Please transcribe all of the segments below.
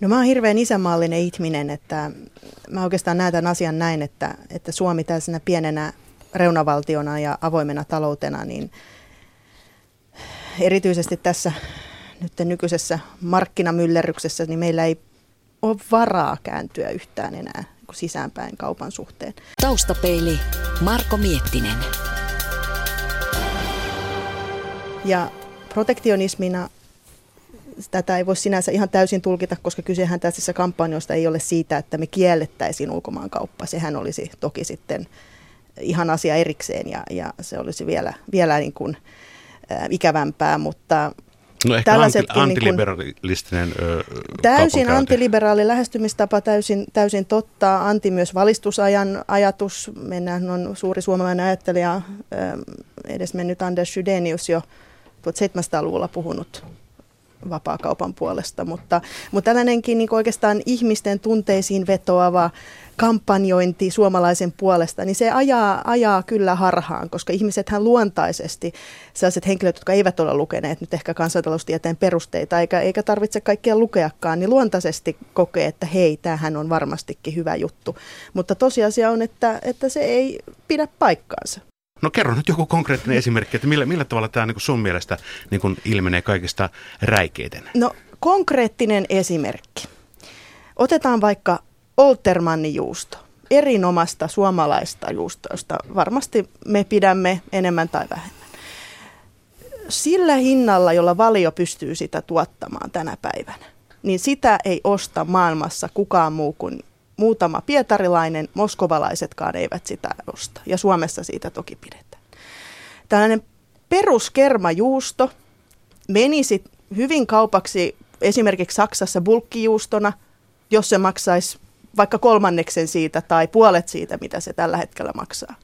No mä oon hirveän isämaallinen ihminen, että mä oikeastaan näen tämän asian näin, että, että Suomi tällaisena pienenä reunavaltiona ja avoimena taloutena, niin erityisesti tässä nyt nykyisessä markkinamyllerryksessä, niin meillä ei ole varaa kääntyä yhtään enää sisäänpäin kaupan suhteen. Taustapeili Marko Miettinen. Ja protektionismina tätä ei voi sinänsä ihan täysin tulkita, koska kysehän tässä kampanjoista ei ole siitä, että me kiellettäisiin ulkomaankauppa. Sehän olisi toki sitten ihan asia erikseen ja, ja se olisi vielä, vielä niin kuin, äh, ikävämpää, mutta No ehkä anti, antiliberalistinen niin Täysin antiliberaali lähestymistapa, täysin, täysin totta. Anti myös valistusajan ajatus. Mennään on suuri suomalainen ajattelija, edesmennyt Anders Sydenius jo 1700-luvulla puhunut vapaakaupan puolesta, mutta, mutta tällainenkin niin oikeastaan ihmisten tunteisiin vetoava kampanjointi suomalaisen puolesta, niin se ajaa, ajaa kyllä harhaan, koska ihmisethän luontaisesti, sellaiset henkilöt, jotka eivät ole lukeneet nyt ehkä kansantaloustieteen perusteita, eikä, eikä tarvitse kaikkia lukeakaan, niin luontaisesti kokee, että hei, tämähän on varmastikin hyvä juttu. Mutta tosiasia on, että, että se ei pidä paikkaansa. No kerro nyt joku konkreettinen esimerkki, että millä, millä tavalla tämä niin sun mielestä niin kuin ilmenee kaikista räikeiten? No konkreettinen esimerkki. Otetaan vaikka Oltermannin juusto. Erinomasta suomalaista juustoista. Varmasti me pidämme enemmän tai vähemmän. Sillä hinnalla, jolla valio pystyy sitä tuottamaan tänä päivänä, niin sitä ei osta maailmassa kukaan muu kuin muutama pietarilainen, moskovalaisetkaan eivät sitä osta. Ja Suomessa siitä toki pidetään. Tällainen peruskermajuusto menisi hyvin kaupaksi esimerkiksi Saksassa bulkkijuustona, jos se maksaisi vaikka kolmanneksen siitä tai puolet siitä, mitä se tällä hetkellä maksaa.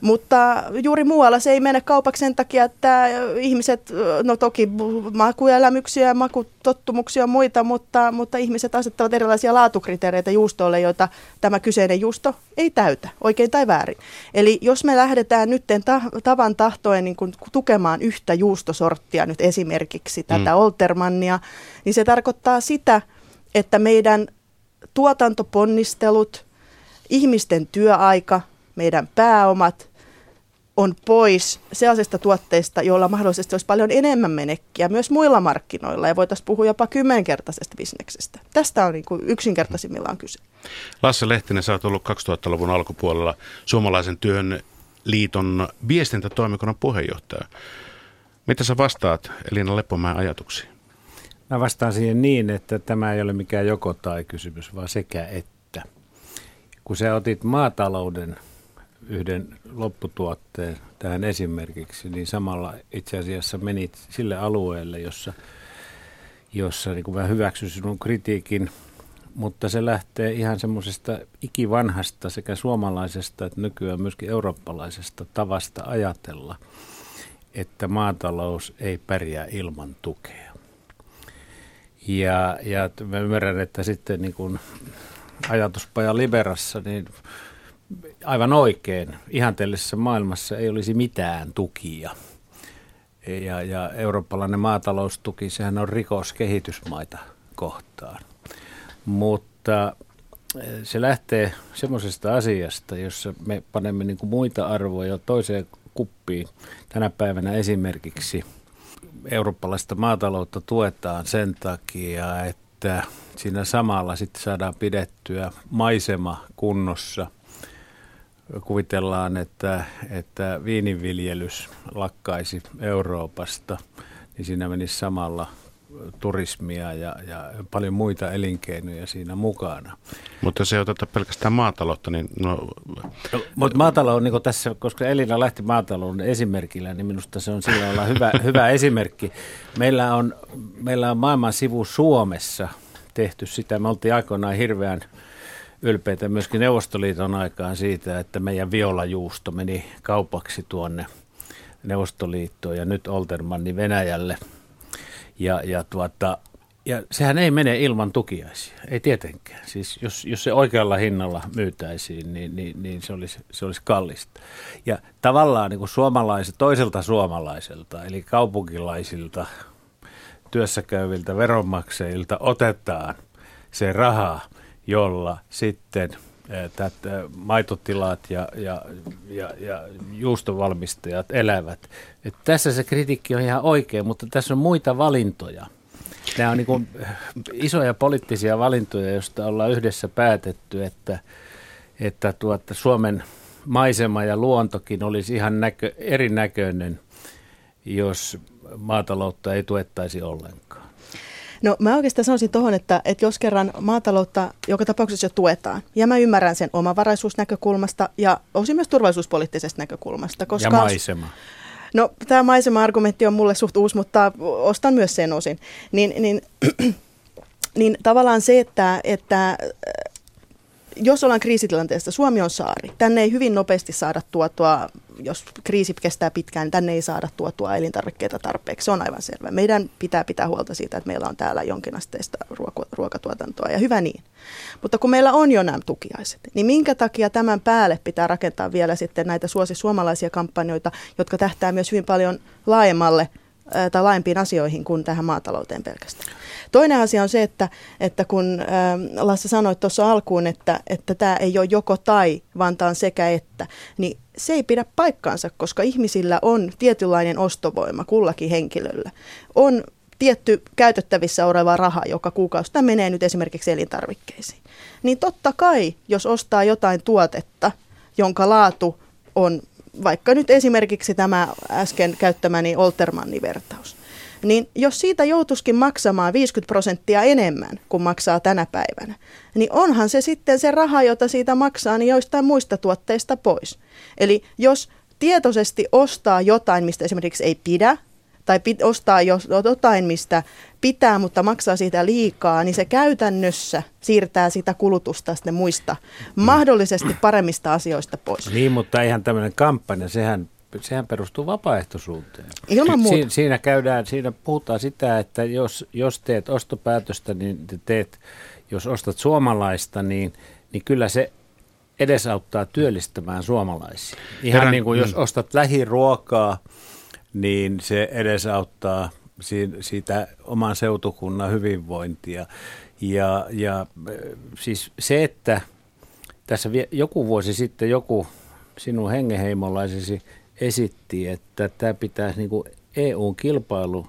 Mutta juuri muualla se ei mene kaupaksi sen takia, että ihmiset, no toki makuelämyksiä, makutottumuksia ja muita, mutta, mutta ihmiset asettavat erilaisia laatukriteereitä juustoille, joita tämä kyseinen juusto ei täytä, oikein tai väärin. Eli jos me lähdetään nyt ta- tavan tahtoen niin kuin tukemaan yhtä juustosorttia, nyt esimerkiksi tätä mm. Oltermannia, niin se tarkoittaa sitä, että meidän tuotantoponnistelut, ihmisten työaika, meidän pääomat on pois sellaisesta tuotteista, joilla mahdollisesti olisi paljon enemmän menekkiä myös muilla markkinoilla ja voitaisiin puhua jopa kymmenkertaisesta bisneksestä. Tästä on niin kuin yksinkertaisimmillaan kyse. Lasse Lehtinen, sä oot ollut 2000-luvun alkupuolella suomalaisen työn liiton viestintätoimikunnan puheenjohtaja. Mitä sä vastaat Elina Leppomäen ajatuksiin? Mä vastaan siihen niin, että tämä ei ole mikään joko tai kysymys, vaan sekä että. Kun sä otit maatalouden yhden lopputuotteen tähän esimerkiksi, niin samalla itse asiassa menit sille alueelle, jossa, jossa niin mä hyväksyn sinun kritiikin, mutta se lähtee ihan semmoisesta ikivanhasta sekä suomalaisesta että nykyään myöskin eurooppalaisesta tavasta ajatella, että maatalous ei pärjää ilman tukea. Ja, ja mä ymmärrän, että sitten niin kuin ajatuspaja Liberassa, niin aivan oikein, ihanteellisessa maailmassa ei olisi mitään tukia. Ja, ja eurooppalainen maataloustuki, sehän on rikos kehitysmaita kohtaan. Mutta eh, se lähtee semmoisesta asiasta, jossa me panemme niin kuin muita arvoja toiseen kuppiin. Tänä päivänä esimerkiksi – eurooppalaista maataloutta tuetaan sen takia, että siinä samalla sitten saadaan pidettyä maisema kunnossa. Kuvitellaan, että, että viininviljelys lakkaisi Euroopasta, niin siinä menisi samalla turismia ja, ja paljon muita elinkeinoja siinä mukana. Mutta jos ei oteta pelkästään maataloutta, niin... No... Mutta maatalous, niin tässä, koska Elina lähti maatalouden esimerkillä, niin minusta se on sillä lailla hyvä, hyvä esimerkki. Meillä on, meillä on maailman sivu Suomessa tehty sitä. Me oltiin aikoinaan hirveän ylpeitä myöskin Neuvostoliiton aikaan siitä, että meidän violajuusto meni kaupaksi tuonne Neuvostoliittoon ja nyt Oltermanni Venäjälle – ja, ja, tuota, ja sehän ei mene ilman tukiaisia, ei tietenkään. Siis jos, jos se oikealla hinnalla myytäisiin, niin, niin, niin se, olisi, se olisi kallista. Ja tavallaan niin kuin suomalaiset, toiselta suomalaiselta, eli kaupunkilaisilta, työssäkäyviltä veronmaksajilta otetaan se raha, jolla sitten tätä maitotilat ja, ja, ja, ja juustovalmistajat elävät. Et tässä se kritiikki on ihan oikein, mutta tässä on muita valintoja. Nämä on niin kuin isoja poliittisia valintoja, joista ollaan yhdessä päätetty, että, että tuota, Suomen maisema ja luontokin olisi ihan näkö, erinäköinen, jos maataloutta ei tuettaisi ollenkaan. No mä oikeastaan sanoisin tuohon, että, että jos kerran maataloutta joka tapauksessa jo tuetaan, ja mä ymmärrän sen omavaraisuusnäkökulmasta ja osin myös turvallisuuspoliittisesta näkökulmasta. Koska ja maisema. No tämä maisema-argumentti on mulle suht uusi, mutta ostan myös sen osin. Niin, niin, niin tavallaan se, että, että jos ollaan kriisitilanteessa, Suomi on saari. Tänne ei hyvin nopeasti saada tuotua, jos kriisi kestää pitkään, niin tänne ei saada tuotua elintarvikkeita tarpeeksi. Se on aivan selvä. Meidän pitää pitää huolta siitä, että meillä on täällä jonkinasteista ruokatuotantoa ja hyvä niin. Mutta kun meillä on jo nämä tukiaiset, niin minkä takia tämän päälle pitää rakentaa vielä sitten näitä suosi suomalaisia kampanjoita, jotka tähtää myös hyvin paljon laajemmalle tai laajempiin asioihin kuin tähän maatalouteen pelkästään. Toinen asia on se, että, että kun Lasse sanoi tuossa alkuun, että, että tämä ei ole joko tai, vaan tämä on sekä että, niin se ei pidä paikkaansa, koska ihmisillä on tietynlainen ostovoima kullakin henkilöllä. On tietty käytettävissä oleva raha, joka kuukausi menee nyt esimerkiksi elintarvikkeisiin. Niin totta kai, jos ostaa jotain tuotetta, jonka laatu on vaikka nyt esimerkiksi tämä äsken käyttämäni Oltermanni vertaus, niin jos siitä joutuskin maksamaan 50 prosenttia enemmän kuin maksaa tänä päivänä, niin onhan se sitten se raha, jota siitä maksaa, niin joistain muista tuotteista pois. Eli jos tietoisesti ostaa jotain, mistä esimerkiksi ei pidä, tai pit, ostaa jotain, mistä pitää, mutta maksaa siitä liikaa, niin se käytännössä siirtää sitä kulutusta sitten muista mm. mahdollisesti paremmista asioista pois. Niin, mutta ihan tämmöinen kampanja, sehän sehän perustuu vapaaehtoisuuteen. Ilman muuta. Si- siinä, käydään, siinä puhutaan sitä, että jos, jos teet ostopäätöstä, niin te teet, jos ostat suomalaista, niin, niin kyllä se edesauttaa työllistämään suomalaisia. Ihan Herran, niin kuin jos mm. ostat lähiruokaa, niin se edesauttaa siitä oman seutukunnan hyvinvointia. Ja, ja siis se, että tässä joku vuosi sitten joku sinun hengenheimolaisesi esitti, että tämä pitäisi niin EU-kilpailu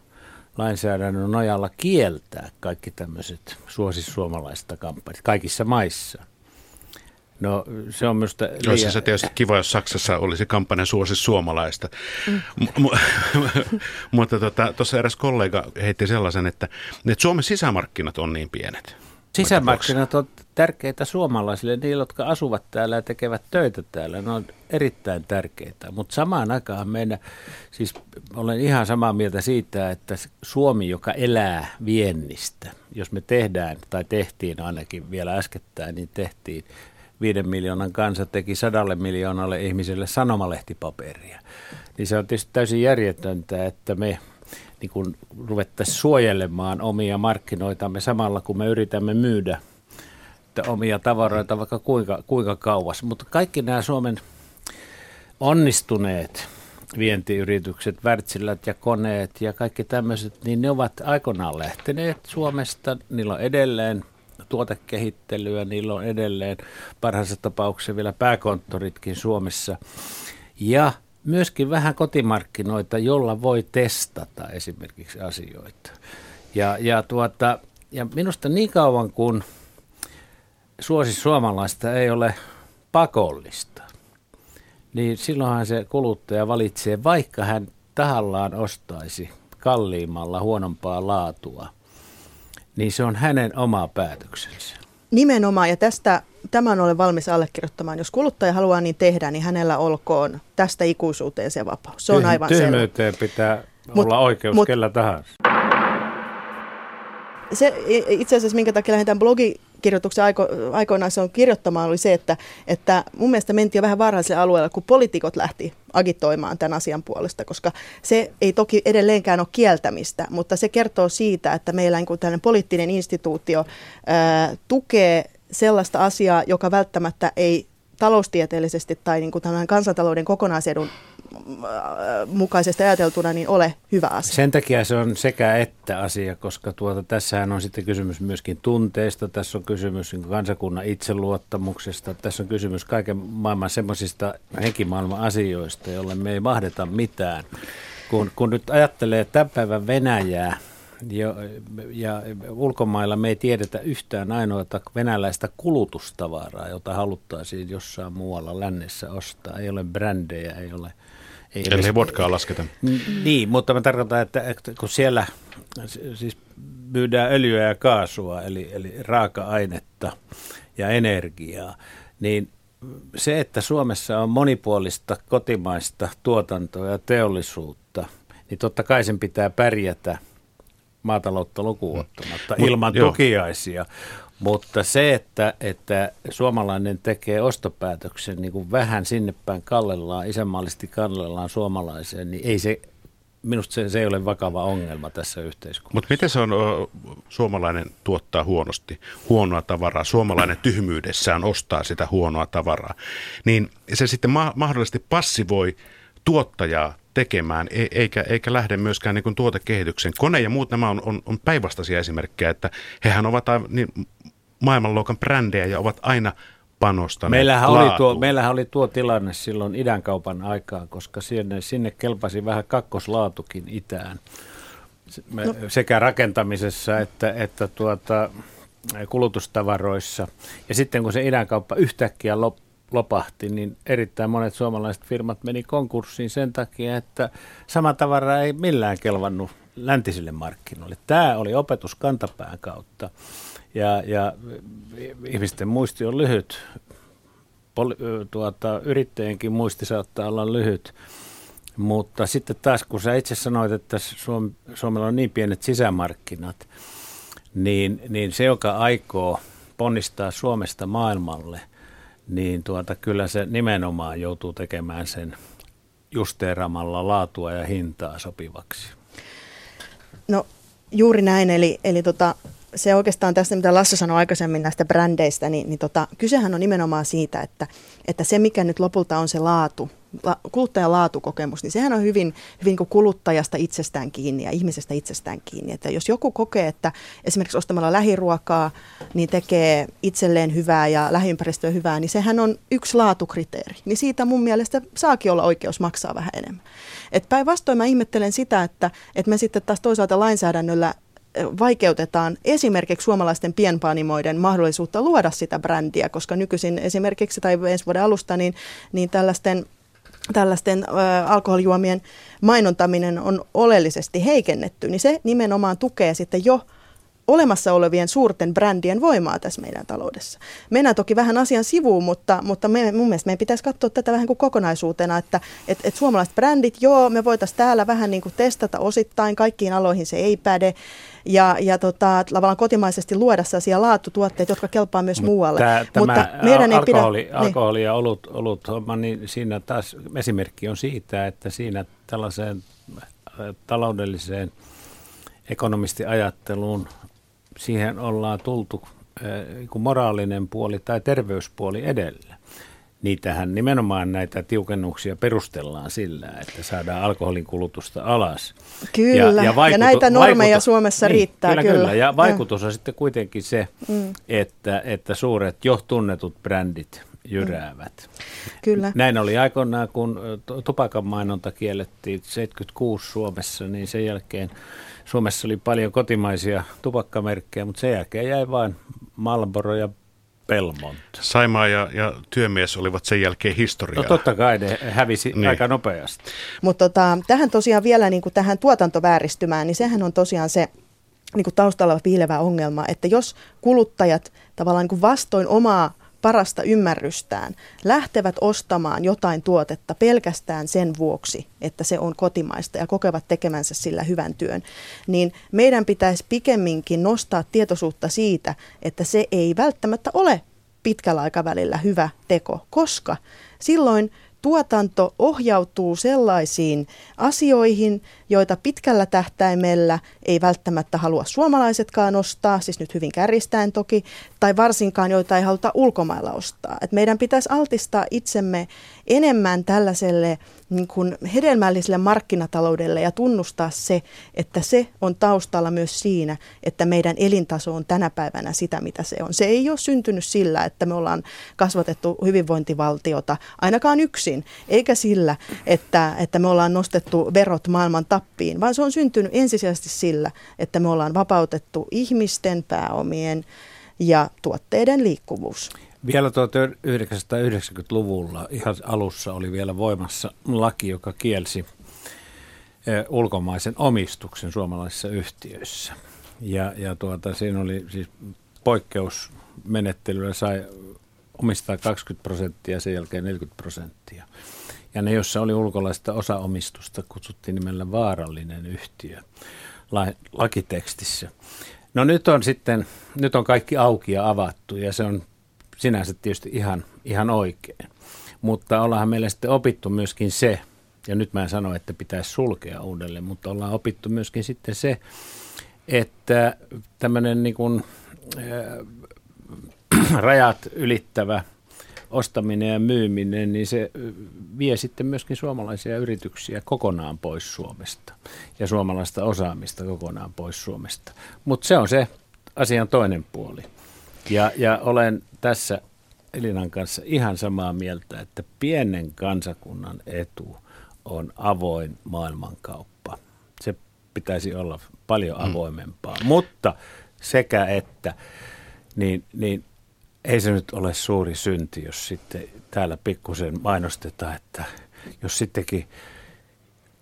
lainsäädännön nojalla kieltää kaikki tämmöiset suosis suomalaista kampanjat kaikissa maissa. No se on minusta liian... Olisi se tietysti kiva, jos Saksassa olisi kampanja suosi suomalaista. Mm. Mutta tuossa tota, eräs kollega heitti sellaisen, että, että Suomen sisämarkkinat on niin pienet. Sisämarkkinat on tärkeitä suomalaisille, niille, jotka asuvat täällä ja tekevät töitä täällä. Ne on erittäin tärkeitä, mutta samaan aikaan meidän, siis olen ihan samaa mieltä siitä, että Suomi, joka elää viennistä, jos me tehdään, tai tehtiin ainakin vielä äskettäin, niin tehtiin viiden miljoonan kansa teki sadalle miljoonalle ihmiselle sanomalehtipaperia. Niin se on tietysti täysin järjetöntä, että me niin kun ruvettaisiin suojelemaan omia markkinoitamme samalla, kun me yritämme myydä omia tavaroita vaikka kuinka, kuinka kauas. Mutta kaikki nämä Suomen onnistuneet vientiyritykset, värtsilät ja koneet ja kaikki tämmöiset, niin ne ovat aikoinaan lähteneet Suomesta. Niillä on edelleen tuotekehittelyä, niillä on edelleen parhaassa tapauksessa vielä pääkonttoritkin Suomessa. Ja myöskin vähän kotimarkkinoita, jolla voi testata esimerkiksi asioita. Ja, ja, tuota, ja minusta niin kauan kuin suosi suomalaista ei ole pakollista, niin silloinhan se kuluttaja valitsee, vaikka hän tahallaan ostaisi kalliimmalla huonompaa laatua, niin se on hänen oma päätöksensä. Nimenomaan, ja tästä tämän olen valmis allekirjoittamaan. Jos kuluttaja haluaa niin tehdä, niin hänellä olkoon tästä ikuisuuteen se vapaus. Se on aivan Tyhmyyteen selvä. pitää mut, olla oikeus mut, kellä tahansa. Se itse asiassa, minkä takia lähdetään blogikirjoituksen aiko, aikoinaan se on kirjoittamaan, oli se, että, että mun mielestä mentiin jo vähän varhaiselle alueelle, kun poliitikot lähti agitoimaan tämän asian puolesta, koska se ei toki edelleenkään ole kieltämistä, mutta se kertoo siitä, että meillä niin tällainen poliittinen instituutio ää, tukee sellaista asiaa, joka välttämättä ei taloustieteellisesti tai niin kuin kansantalouden kokonaisedun mukaisesti ajateltuna niin ole hyvä asia. Sen takia se on sekä että asia, koska tuota, tässähän on sitten kysymys myöskin tunteista, tässä on kysymys niin kansakunnan itseluottamuksesta, tässä on kysymys kaiken maailman semmoisista henkimaailman asioista, joille me ei mahdeta mitään. Kun, kun nyt ajattelee tämän päivän Venäjää, ja, ja ulkomailla me ei tiedetä yhtään ainoata venäläistä kulutustavaraa, jota haluttaisiin jossain muualla lännessä ostaa. Ei ole brändejä, ei ole... Ei Eli edes, vodkaa lasketa. Niin, mutta mä tarkoitan, että, että kun siellä siis myydään öljyä ja kaasua, eli, eli raaka-ainetta ja energiaa, niin se, että Suomessa on monipuolista kotimaista tuotantoa ja teollisuutta, niin totta kai sen pitää pärjätä – maataloutta lukuun ottamatta mm. ilman Mut, tukiaisia. Mutta se, että, että suomalainen tekee ostopäätöksen niin kuin vähän sinne päin kallellaan, isänmaallisesti kallellaan suomalaiseen, niin ei se, minusta se, se ei ole vakava ongelma tässä yhteiskunnassa. Mutta miten se on, suomalainen tuottaa huonosti, huonoa tavaraa, suomalainen tyhmyydessään ostaa sitä huonoa tavaraa, niin se sitten ma- mahdollisesti passivoi tuottajaa tekemään, e- eikä, eikä lähde myöskään niin tuotekehityksen. Kone ja muut nämä on, on, on päinvastaisia esimerkkejä, että hehän ovat niin, maailmanluokan brändejä ja ovat aina panostaneet meillähän oli, tuo, meillähän oli tuo tilanne silloin kaupan aikaan, koska sinne, sinne kelpasi vähän kakkoslaatukin itään. Me, no. Sekä rakentamisessa että, että tuota, kulutustavaroissa. Ja sitten kun se idänkauppa yhtäkkiä loppui, lopahti, niin erittäin monet suomalaiset firmat meni konkurssiin sen takia, että sama tavara ei millään kelvannut läntisille markkinoille. Tämä oli opetus kantapään kautta ja, ja ihmisten muisti on lyhyt. Poli, tuota, yrittäjienkin muisti saattaa olla lyhyt. Mutta sitten taas, kun sä itse sanoit, että Suom- Suomella on niin pienet sisämarkkinat, niin, niin se, joka aikoo ponnistaa Suomesta maailmalle – niin tuota, kyllä se nimenomaan joutuu tekemään sen justeeramalla laatua ja hintaa sopivaksi. No juuri näin, eli, eli tota, se oikeastaan tästä, mitä Lasse sanoi aikaisemmin näistä brändeistä, niin, niin tota, kysehän on nimenomaan siitä, että, että se mikä nyt lopulta on se laatu, la, kuluttajan laatukokemus, niin sehän on hyvin, hyvin kuin kuluttajasta itsestään kiinni ja ihmisestä itsestään kiinni. Että jos joku kokee, että esimerkiksi ostamalla lähiruokaa, niin tekee itselleen hyvää ja lähiympäristöä hyvää, niin sehän on yksi laatukriteeri. Niin siitä mun mielestä saakin olla oikeus maksaa vähän enemmän. Päinvastoin mä ihmettelen sitä, että, että me sitten taas toisaalta lainsäädännöllä vaikeutetaan esimerkiksi suomalaisten pienpanimoiden mahdollisuutta luoda sitä brändiä, koska nykyisin esimerkiksi tai ensi vuoden alusta niin, niin tällaisten tällaisten ö, alkoholijuomien mainontaminen on oleellisesti heikennetty, niin se nimenomaan tukee sitten jo olemassa olevien suurten brändien voimaa tässä meidän taloudessa. Mennään toki vähän asian sivuun, mutta, mutta me, mun mielestä meidän pitäisi katsoa tätä vähän kuin kokonaisuutena, että et, et suomalaiset brändit, joo, me voitaisiin täällä vähän niin kuin testata osittain, kaikkiin aloihin se ei päde, ja, ja tota, tavallaan kotimaisesti luoda sellaisia laatutuotteita, jotka kelpaa myös Mut muualle. Tämä, Mutta tämä meidän ei alkoholi, pidä... alkoholi niin. ja olut, olut homma, niin siinä taas esimerkki on siitä, että siinä tällaiseen äh, taloudelliseen ekonomistiajatteluun siihen ollaan tultu äh, moraalinen puoli tai terveyspuoli edellä niitähän nimenomaan näitä tiukennuksia perustellaan sillä, että saadaan alkoholin kulutusta alas. Kyllä, ja, ja, vaikutu, ja näitä normeja vaikutu, Suomessa niin, riittää. Kyllä, kyllä. kyllä. Ja vaikutus on sitten kuitenkin se, mm. että, että suuret jo tunnetut brändit jyräävät. Mm. Kyllä. Näin oli aikoinaan, kun tupakan mainonta kiellettiin 76 Suomessa, niin sen jälkeen Suomessa oli paljon kotimaisia tupakkamerkkejä, mutta sen jälkeen jäi vain Marlboro ja Belmont. Saimaa ja, ja työmies olivat sen jälkeen historiaa. No totta kai ne hävisi niin. aika nopeasti. Mutta tota, tähän tosiaan vielä niin kuin tähän tuotantovääristymään, niin sehän on tosiaan se niin kuin taustalla piilevä ongelma, että jos kuluttajat tavallaan niin kuin vastoin omaa parasta ymmärrystään lähtevät ostamaan jotain tuotetta pelkästään sen vuoksi, että se on kotimaista ja kokevat tekemänsä sillä hyvän työn, niin meidän pitäisi pikemminkin nostaa tietoisuutta siitä, että se ei välttämättä ole pitkällä aikavälillä hyvä teko, koska silloin tuotanto ohjautuu sellaisiin asioihin, joita pitkällä tähtäimellä ei välttämättä halua suomalaisetkaan ostaa, siis nyt hyvin kärjistäen toki, tai varsinkaan joita ei haluta ulkomailla ostaa. Et meidän pitäisi altistaa itsemme enemmän tällaiselle niin kuin hedelmälliselle markkinataloudelle ja tunnustaa se, että se on taustalla myös siinä, että meidän elintaso on tänä päivänä sitä, mitä se on. Se ei ole syntynyt sillä, että me ollaan kasvatettu hyvinvointivaltiota ainakaan yksin, eikä sillä, että, että me ollaan nostettu verot maailman tappiin, vaan se on syntynyt ensisijaisesti sillä, että me ollaan vapautettu ihmisten, pääomien ja tuotteiden liikkuvuus. Vielä 1990-luvulla ihan alussa oli vielä voimassa laki, joka kielsi ulkomaisen omistuksen suomalaisissa yhtiöissä. Ja, ja tuota, siinä oli siis poikkeusmenettelyllä sai omistaa 20 prosenttia, sen jälkeen 40 prosenttia. Ja ne, joissa oli ulkolaista osaomistusta, kutsuttiin nimellä vaarallinen yhtiö lakitekstissä. No nyt on sitten, nyt on kaikki auki ja avattu ja se on sinänsä tietysti ihan, ihan oikein. Mutta ollaan meille sitten opittu myöskin se, ja nyt mä en sano, että pitäisi sulkea uudelleen, mutta ollaan opittu myöskin sitten se, että tämmöinen niin kuin, rajat ylittävä ostaminen ja myyminen, niin se vie sitten myöskin suomalaisia yrityksiä kokonaan pois Suomesta ja suomalaista osaamista kokonaan pois Suomesta. Mutta se on se asian toinen puoli. Ja, ja olen tässä Elinan kanssa ihan samaa mieltä, että pienen kansakunnan etu on avoin maailmankauppa. Se pitäisi olla paljon mm. avoimempaa. Mm. Mutta sekä että, niin, niin ei se nyt ole suuri synti, jos sitten täällä pikkusen mainostetaan, että jos sittenkin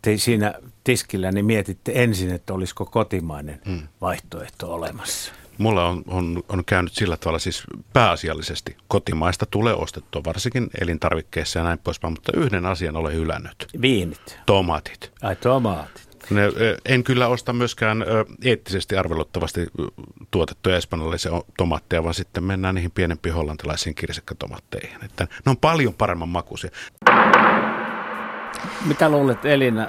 te siinä tiskillä niin mietitte ensin, että olisiko kotimainen mm. vaihtoehto olemassa. Mulla on, on, on käynyt sillä tavalla siis pääasiallisesti kotimaista tulee ostettua, varsinkin elintarvikkeissa ja näin poispäin, mutta yhden asian olen hylännyt. Viinit. Tomaatit. Ai tomaatit. En kyllä osta myöskään eettisesti arveluttavasti tuotettuja espanjalaisia tomaatteja, vaan sitten mennään niihin pienempiin hollantilaisiin kirsikkatomatteihin. Että ne on paljon paremman makuisia. Mitä luulet Elina,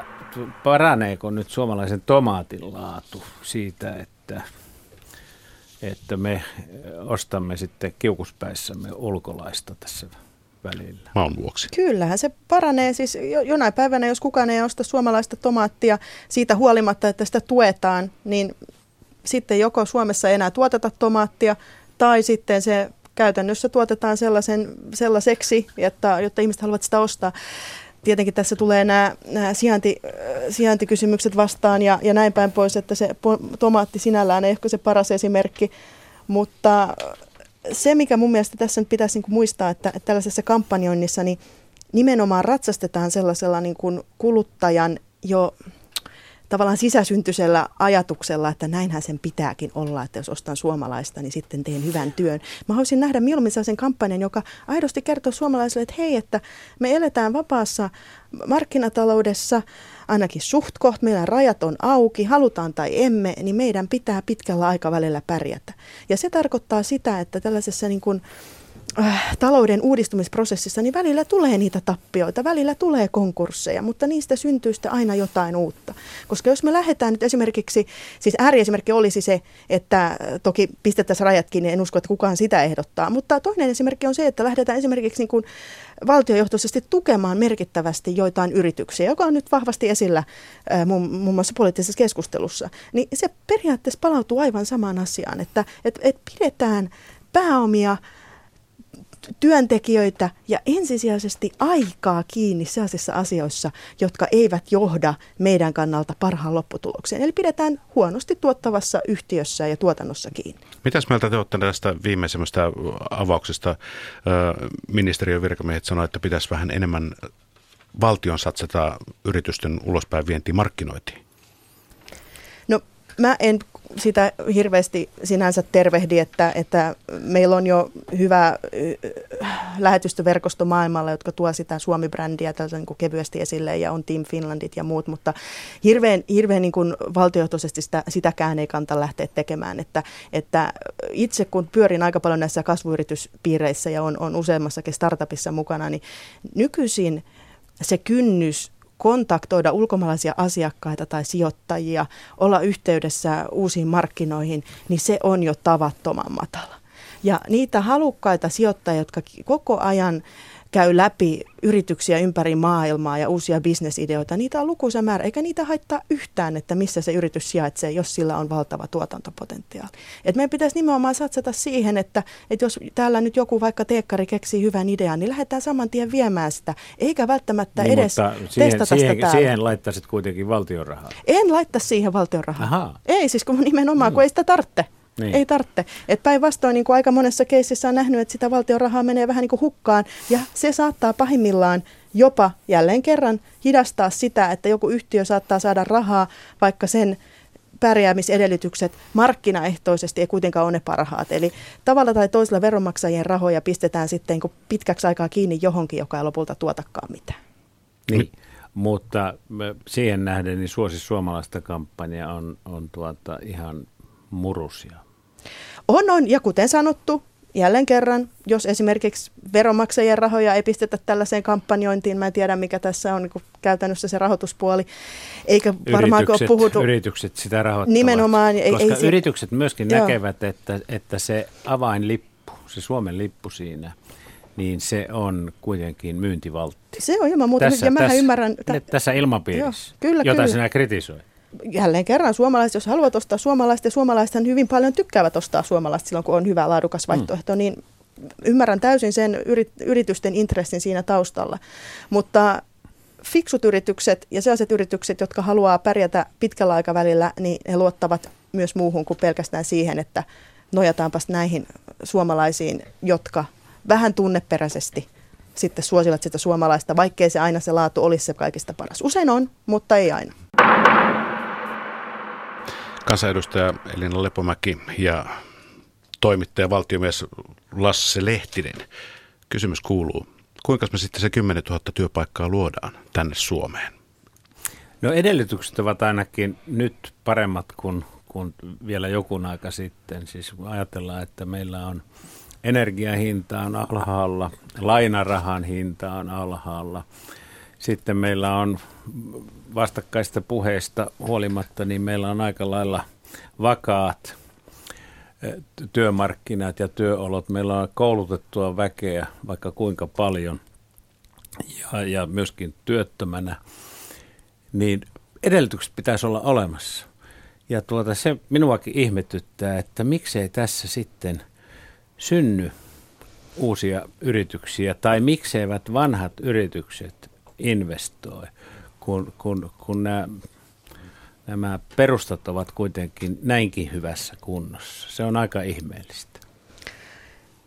paraneeko nyt suomalaisen tomaatin laatu siitä, että että me ostamme sitten kiukuspäissämme ulkolaista tässä välillä. Maun vuoksi. Kyllähän se paranee. Siis jonain päivänä, jos kukaan ei osta suomalaista tomaattia siitä huolimatta, että sitä tuetaan, niin sitten joko Suomessa ei enää tuoteta tomaattia tai sitten se käytännössä tuotetaan sellaisen, sellaiseksi, että, jotta ihmiset haluavat sitä ostaa tietenkin tässä tulee nämä, nämä sijainti, sijaintikysymykset vastaan ja, ja näin päin pois, että se tomaatti sinällään ei ehkä se paras esimerkki, mutta se, mikä mun mielestä tässä nyt pitäisi niin kuin muistaa, että, että tällaisessa kampanjoinnissa niin nimenomaan ratsastetaan sellaisella niin kuin kuluttajan jo tavallaan sisäsyntyisellä ajatuksella, että näinhän sen pitääkin olla, että jos ostan suomalaista, niin sitten teen hyvän työn. Mä haluaisin nähdä mieluummin sellaisen kampanjan, joka aidosti kertoo suomalaisille, että hei, että me eletään vapaassa markkinataloudessa, ainakin suht koht, meidän rajat on auki, halutaan tai emme, niin meidän pitää pitkällä aikavälillä pärjätä. Ja se tarkoittaa sitä, että tällaisessa niin kuin, talouden uudistumisprosessissa, niin välillä tulee niitä tappioita, välillä tulee konkursseja, mutta niistä syntyy sitten aina jotain uutta. Koska jos me lähdetään nyt esimerkiksi, siis ääriesimerkki olisi se, että äh, toki pistettäisiin rajatkin, niin en usko, että kukaan sitä ehdottaa, mutta toinen esimerkki on se, että lähdetään esimerkiksi niin kuin valtiojohtoisesti tukemaan merkittävästi joitain yrityksiä, joka on nyt vahvasti esillä äh, muun, muun muassa poliittisessa keskustelussa, niin se periaatteessa palautuu aivan samaan asiaan, että et, et pidetään pääomia työntekijöitä ja ensisijaisesti aikaa kiinni sellaisissa asioissa, jotka eivät johda meidän kannalta parhaan lopputulokseen. Eli pidetään huonosti tuottavassa yhtiössä ja tuotannossa kiinni. Mitäs mieltä te olette tästä viimeisemmästä avauksesta? Ministeriön virkamiehet sanoivat, että pitäisi vähän enemmän valtion satsata yritysten ulospäin vientiin markkinointiin. No mä en sitä hirveästi sinänsä tervehdi, että, että meillä on jo hyvä lähetystöverkosto maailmalla, jotka tuo sitä Suomi-brändiä niin kuin kevyesti esille ja on Team Finlandit ja muut, mutta hirveän, hirveän niin kuin valtiojohtoisesti sitä, sitäkään ei kanta lähteä tekemään. Että, että itse kun pyörin aika paljon näissä kasvuyrityspiireissä ja on, on useammassakin startupissa mukana, niin nykyisin – se kynnys kontaktoida ulkomaalaisia asiakkaita tai sijoittajia, olla yhteydessä uusiin markkinoihin, niin se on jo tavattoman matala. Ja niitä halukkaita sijoittajia, jotka koko ajan käy läpi yrityksiä ympäri maailmaa ja uusia bisnesideoita. Niitä on lukuisa määrä, eikä niitä haittaa yhtään, että missä se yritys sijaitsee, jos sillä on valtava tuotantopotentiaali. Et meidän pitäisi nimenomaan satsata siihen, että, että jos täällä nyt joku vaikka teekkari keksii hyvän idean, niin lähdetään saman tien viemään sitä, eikä välttämättä niin, edes siihen, testata siihen, sitä täällä. Siihen laittaisit kuitenkin valtion rahaa. En laittaa siihen valtion rahaa. Ei siis kun nimenomaan, mm. kun ei sitä tarvitse. Niin. Ei tarvitse. Et päinvastoin niin kuin aika monessa keississä on nähnyt, että sitä valtion rahaa menee vähän niin kuin hukkaan ja se saattaa pahimmillaan jopa jälleen kerran hidastaa sitä, että joku yhtiö saattaa saada rahaa, vaikka sen pärjäämisedellytykset markkinaehtoisesti ei kuitenkaan ole ne parhaat. Eli tavalla tai toisella veronmaksajien rahoja pistetään sitten pitkäksi aikaa kiinni johonkin, joka ei lopulta tuotakaan mitään. Niin, mutta siihen nähden niin suosi suomalaista kampanja on, on tuota ihan murusia. On, on. Ja kuten sanottu, jälleen kerran, jos esimerkiksi veronmaksajien rahoja ei pistetä tällaiseen kampanjointiin, mä en tiedä mikä tässä on niin käytännössä se rahoituspuoli, eikä varmaan ole puhuttu. Yritykset sitä rahoittavat. Nimenomaan. Ei, koska ei, yritykset myöskin joo. näkevät, että, että se avainlippu, se Suomen lippu siinä, niin se on kuitenkin myyntivaltti. Se on ilman muuta, tässä, ja mä tässä, ymmärrän. T- tässä ilmapiirissä, joo, kyllä, jota kyllä. sinä kritisoit jälleen kerran suomalaiset, jos haluat ostaa suomalaista, ja suomalaiset hyvin paljon tykkäävät ostaa suomalaista silloin, kun on hyvä laadukas mm. vaihtoehto, mm. niin ymmärrän täysin sen yritysten intressin siinä taustalla. Mutta fiksut yritykset ja sellaiset yritykset, jotka haluaa pärjätä pitkällä aikavälillä, niin he luottavat myös muuhun kuin pelkästään siihen, että nojataanpas näihin suomalaisiin, jotka vähän tunneperäisesti sitten suosivat sitä suomalaista, vaikkei se aina se laatu olisi se kaikista paras. Usein on, mutta ei aina kansanedustaja Elina Lepomäki ja toimittaja valtiomies Lasse Lehtinen. Kysymys kuuluu, kuinka me sitten se 10 000 työpaikkaa luodaan tänne Suomeen? No edellytykset ovat ainakin nyt paremmat kuin, kuin vielä joku aika sitten. Siis ajatellaan, että meillä on energiahinta on alhaalla, lainarahan hinta on alhaalla. Sitten meillä on vastakkaista puheista huolimatta, niin meillä on aika lailla vakaat eh, työmarkkinat ja työolot. Meillä on koulutettua väkeä vaikka kuinka paljon ja, ja myöskin työttömänä, niin edellytykset pitäisi olla olemassa. Ja tuota, se minuakin ihmetyttää, että miksei tässä sitten synny uusia yrityksiä tai mikseivät vanhat yritykset investoi kun, kun, kun nämä, nämä perustat ovat kuitenkin näinkin hyvässä kunnossa. Se on aika ihmeellistä.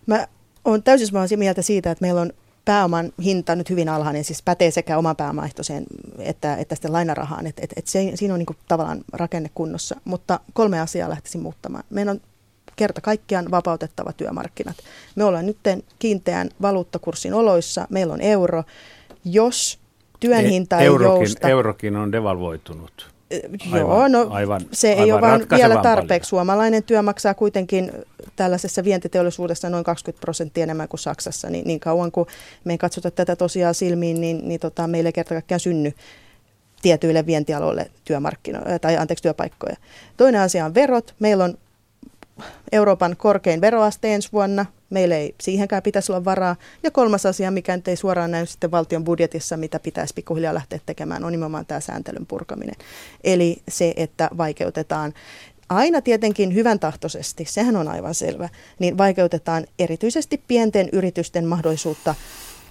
Mä olen täysin samaa mieltä siitä, että meillä on pääoman hinta nyt hyvin alhainen, siis pätee sekä oman pääomaehtoiseen että, että sitten lainarahaan. Et, et, et se, siinä on niin tavallaan rakenne kunnossa, mutta kolme asiaa lähtisin muuttamaan. Meidän on kerta kaikkiaan vapautettava työmarkkinat. Me ollaan nyt kiinteän valuuttakurssin oloissa, meillä on euro. Jos työn hinta ei eurokin, jousta. Eurokin on devalvoitunut. Aivan, Joo, no aivan, se ei aivan ole vaan vielä tarpeeksi. Paljon. Suomalainen työ maksaa kuitenkin tällaisessa vientiteollisuudessa noin 20 prosenttia enemmän kuin Saksassa, niin, niin kauan kuin me ei katsota tätä tosiaan silmiin, niin, niin tota, meille ei kerta kaikkiaan synny tietyille vientialoille työmarkkinoille, tai anteeksi, työpaikkoja. Toinen asia on verot. Meillä on Euroopan korkein veroaste ensi vuonna. Meillä ei siihenkään pitäisi olla varaa. Ja kolmas asia, mikä nyt ei suoraan näy sitten valtion budjetissa, mitä pitäisi pikkuhiljaa lähteä tekemään, on nimenomaan tämä sääntelyn purkaminen. Eli se, että vaikeutetaan aina tietenkin hyvän tahtoisesti, sehän on aivan selvä, niin vaikeutetaan erityisesti pienten yritysten mahdollisuutta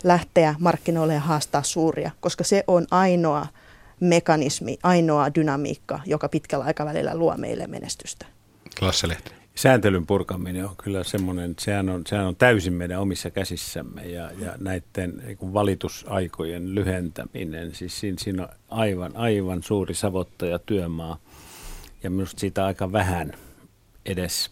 lähteä markkinoille ja haastaa suuria, koska se on ainoa mekanismi, ainoa dynamiikka, joka pitkällä aikavälillä luo meille menestystä. Lasse Lehti. Sääntelyn purkaminen on kyllä semmoinen, sehän on, sehän on täysin meidän omissa käsissämme ja, ja näiden niin valitusaikojen lyhentäminen, siis siinä, siinä on aivan, aivan suuri savottaja työmaa ja minusta siitä aika vähän edes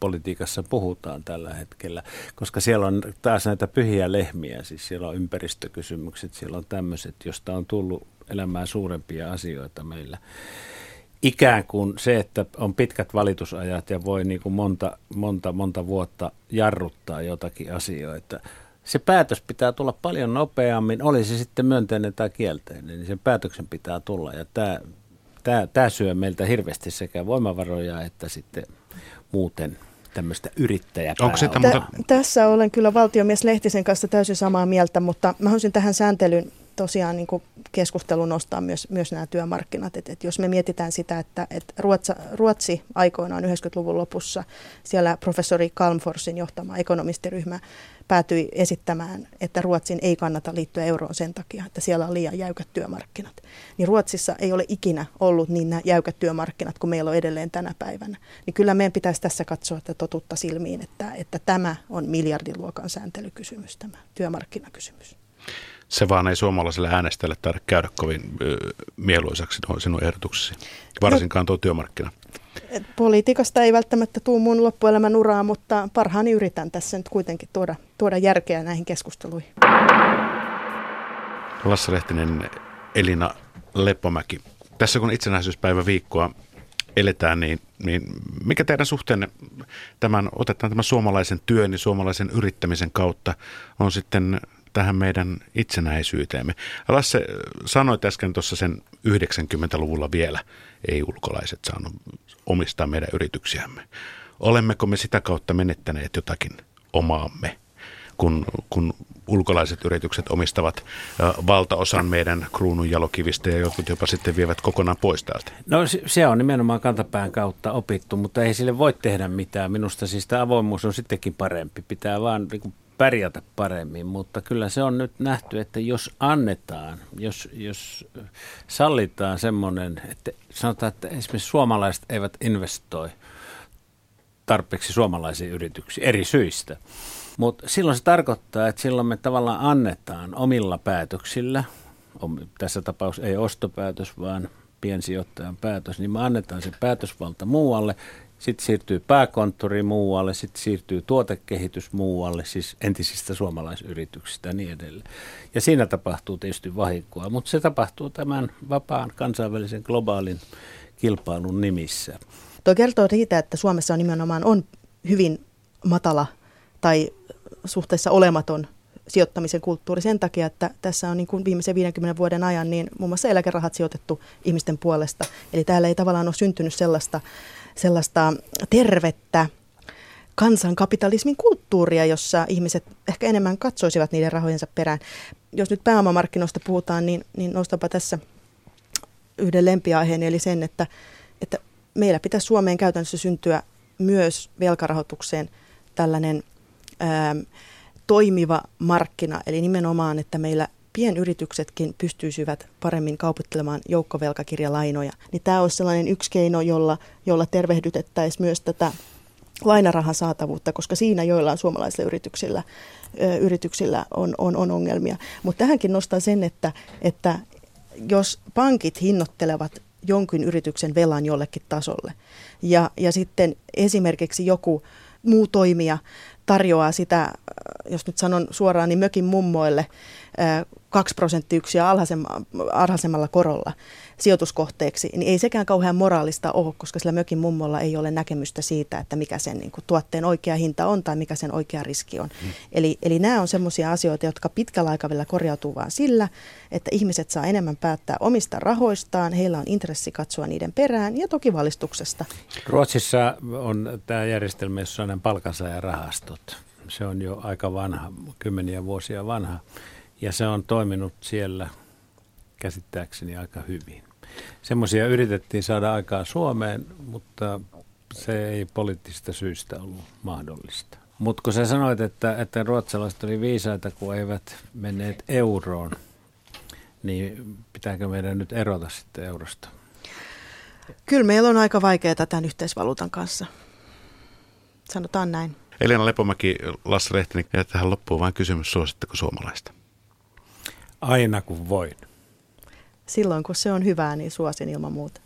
politiikassa puhutaan tällä hetkellä, koska siellä on taas näitä pyhiä lehmiä, siis siellä on ympäristökysymykset, siellä on tämmöiset, josta on tullut elämään suurempia asioita meillä ikään kuin se, että on pitkät valitusajat ja voi niin kuin monta, monta, monta vuotta jarruttaa jotakin asioita, se päätös pitää tulla paljon nopeammin, oli se sitten myönteinen tai kielteinen, niin sen päätöksen pitää tulla. Ja tämä, tämä, tämä syö meiltä hirveästi sekä voimavaroja että sitten muuten tämmöistä yrittäjäpääomaa. Muuta? Tässä olen kyllä valtiomies Lehtisen kanssa täysin samaa mieltä, mutta mä haluaisin tähän sääntelyn tosiaan niin keskustelu nostaa myös, myös nämä työmarkkinat. Et, et jos me mietitään sitä, että et Ruotsa, Ruotsi aikoinaan 90-luvun lopussa, siellä professori Kalmforsin johtama ekonomistiryhmä päätyi esittämään, että Ruotsin ei kannata liittyä euroon sen takia, että siellä on liian jäykät työmarkkinat. Niin Ruotsissa ei ole ikinä ollut niin jäykät työmarkkinat kuin meillä on edelleen tänä päivänä. Niin kyllä meidän pitäisi tässä katsoa että totutta silmiin, että, että tämä on miljardiluokan sääntelykysymys, tämä työmarkkinakysymys se vaan ei suomalaiselle äänestäjälle taida käydä kovin mieluisaksi sinun ehdotuksesi, varsinkaan tuo työmarkkina. Politiikasta ei välttämättä tuu mun loppuelämän uraa, mutta parhaani yritän tässä nyt kuitenkin tuoda, tuoda järkeä näihin keskusteluihin. Lassa Lehtinen, Elina Leppomäki. Tässä kun itsenäisyyspäivä viikkoa eletään, niin, niin mikä teidän suhteenne tämän, otetaan tämän suomalaisen työn ja suomalaisen yrittämisen kautta on sitten tähän meidän itsenäisyyteemme. Lasse, sanoit äsken tuossa sen 90-luvulla vielä ei-ulkolaiset saanut omistaa meidän yrityksiämme. Olemmeko me sitä kautta menettäneet jotakin omaamme, kun, kun ulkolaiset yritykset omistavat valtaosan meidän kruunun jalokivistä ja jotkut jopa sitten vievät kokonaan pois täältä? No se on nimenomaan kantapään kautta opittu, mutta ei sille voi tehdä mitään. Minusta siis tämä avoimuus on sittenkin parempi. Pitää vaan niin pärjätä paremmin, mutta kyllä se on nyt nähty, että jos annetaan, jos, jos sallitaan semmoinen, että sanotaan, että esimerkiksi suomalaiset eivät investoi tarpeeksi suomalaisiin yrityksiin eri syistä, mutta silloin se tarkoittaa, että silloin me tavallaan annetaan omilla päätöksillä, tässä tapauksessa ei ostopäätös, vaan piensijoittajan päätös, niin me annetaan se päätösvalta muualle sitten siirtyy pääkonttori muualle, sitten siirtyy tuotekehitys muualle, siis entisistä suomalaisyrityksistä ja niin edelleen. Ja siinä tapahtuu tietysti vahinkoa, mutta se tapahtuu tämän vapaan kansainvälisen globaalin kilpailun nimissä. Tuo kertoo siitä, että Suomessa on nimenomaan on hyvin matala tai suhteessa olematon sijoittamisen kulttuuri sen takia, että tässä on niin kuin viimeisen 50 vuoden ajan niin muun muassa eläkerahat sijoitettu ihmisten puolesta. Eli täällä ei tavallaan ole syntynyt sellaista sellaista tervettä kansankapitalismin kulttuuria, jossa ihmiset ehkä enemmän katsoisivat niiden rahojensa perään. Jos nyt pääomamarkkinoista puhutaan, niin, niin nostapa tässä yhden lempiaiheen, eli sen, että, että meillä pitäisi Suomeen käytännössä syntyä myös velkarahoitukseen tällainen ää, toimiva markkina, eli nimenomaan, että meillä pienyrityksetkin pystyisivät paremmin kaupittelemaan joukkovelkakirjalainoja, niin tämä olisi sellainen yksi keino, jolla, jolla tervehdytettäisiin myös tätä lainarahan saatavuutta, koska siinä joillain suomalaisilla yrityksillä, ö, yrityksillä on, on, on ongelmia. Mutta tähänkin nostan sen, että, että jos pankit hinnoittelevat jonkin yrityksen velan jollekin tasolle ja, ja sitten esimerkiksi joku muu toimija tarjoaa sitä, jos nyt sanon suoraan, niin mökin mummoille 2 prosenttiyksikköä alhaisemmalla korolla sijoituskohteeksi, niin ei sekään kauhean moraalista ole, koska sillä mökin mummolla ei ole näkemystä siitä, että mikä sen niin kuin, tuotteen oikea hinta on tai mikä sen oikea riski on. Mm. Eli, eli nämä on sellaisia asioita, jotka pitkällä aikavälillä korjautuu vain sillä, että ihmiset saa enemmän päättää omista rahoistaan, heillä on intressi katsoa niiden perään ja toki valistuksesta. Ruotsissa on tämä järjestelmä, jossa on palkansaajarahastot. Se on jo aika vanha, kymmeniä vuosia vanha ja se on toiminut siellä käsittääkseni aika hyvin. Semmoisia yritettiin saada aikaa Suomeen, mutta se ei poliittisista syistä ollut mahdollista. Mutta kun sä sanoit, että, että ruotsalaiset oli viisaita, kun eivät menneet euroon, niin pitääkö meidän nyt erota sitten eurosta? Kyllä meillä on aika vaikeaa tämän yhteisvaluutan kanssa. Sanotaan näin. Elina Lepomäki, Lasse Lehtinen, ja tähän loppuu vain kysymys, suositteko suomalaista? Aina kun voin. Silloin kun se on hyvää, niin suosin ilman muuta.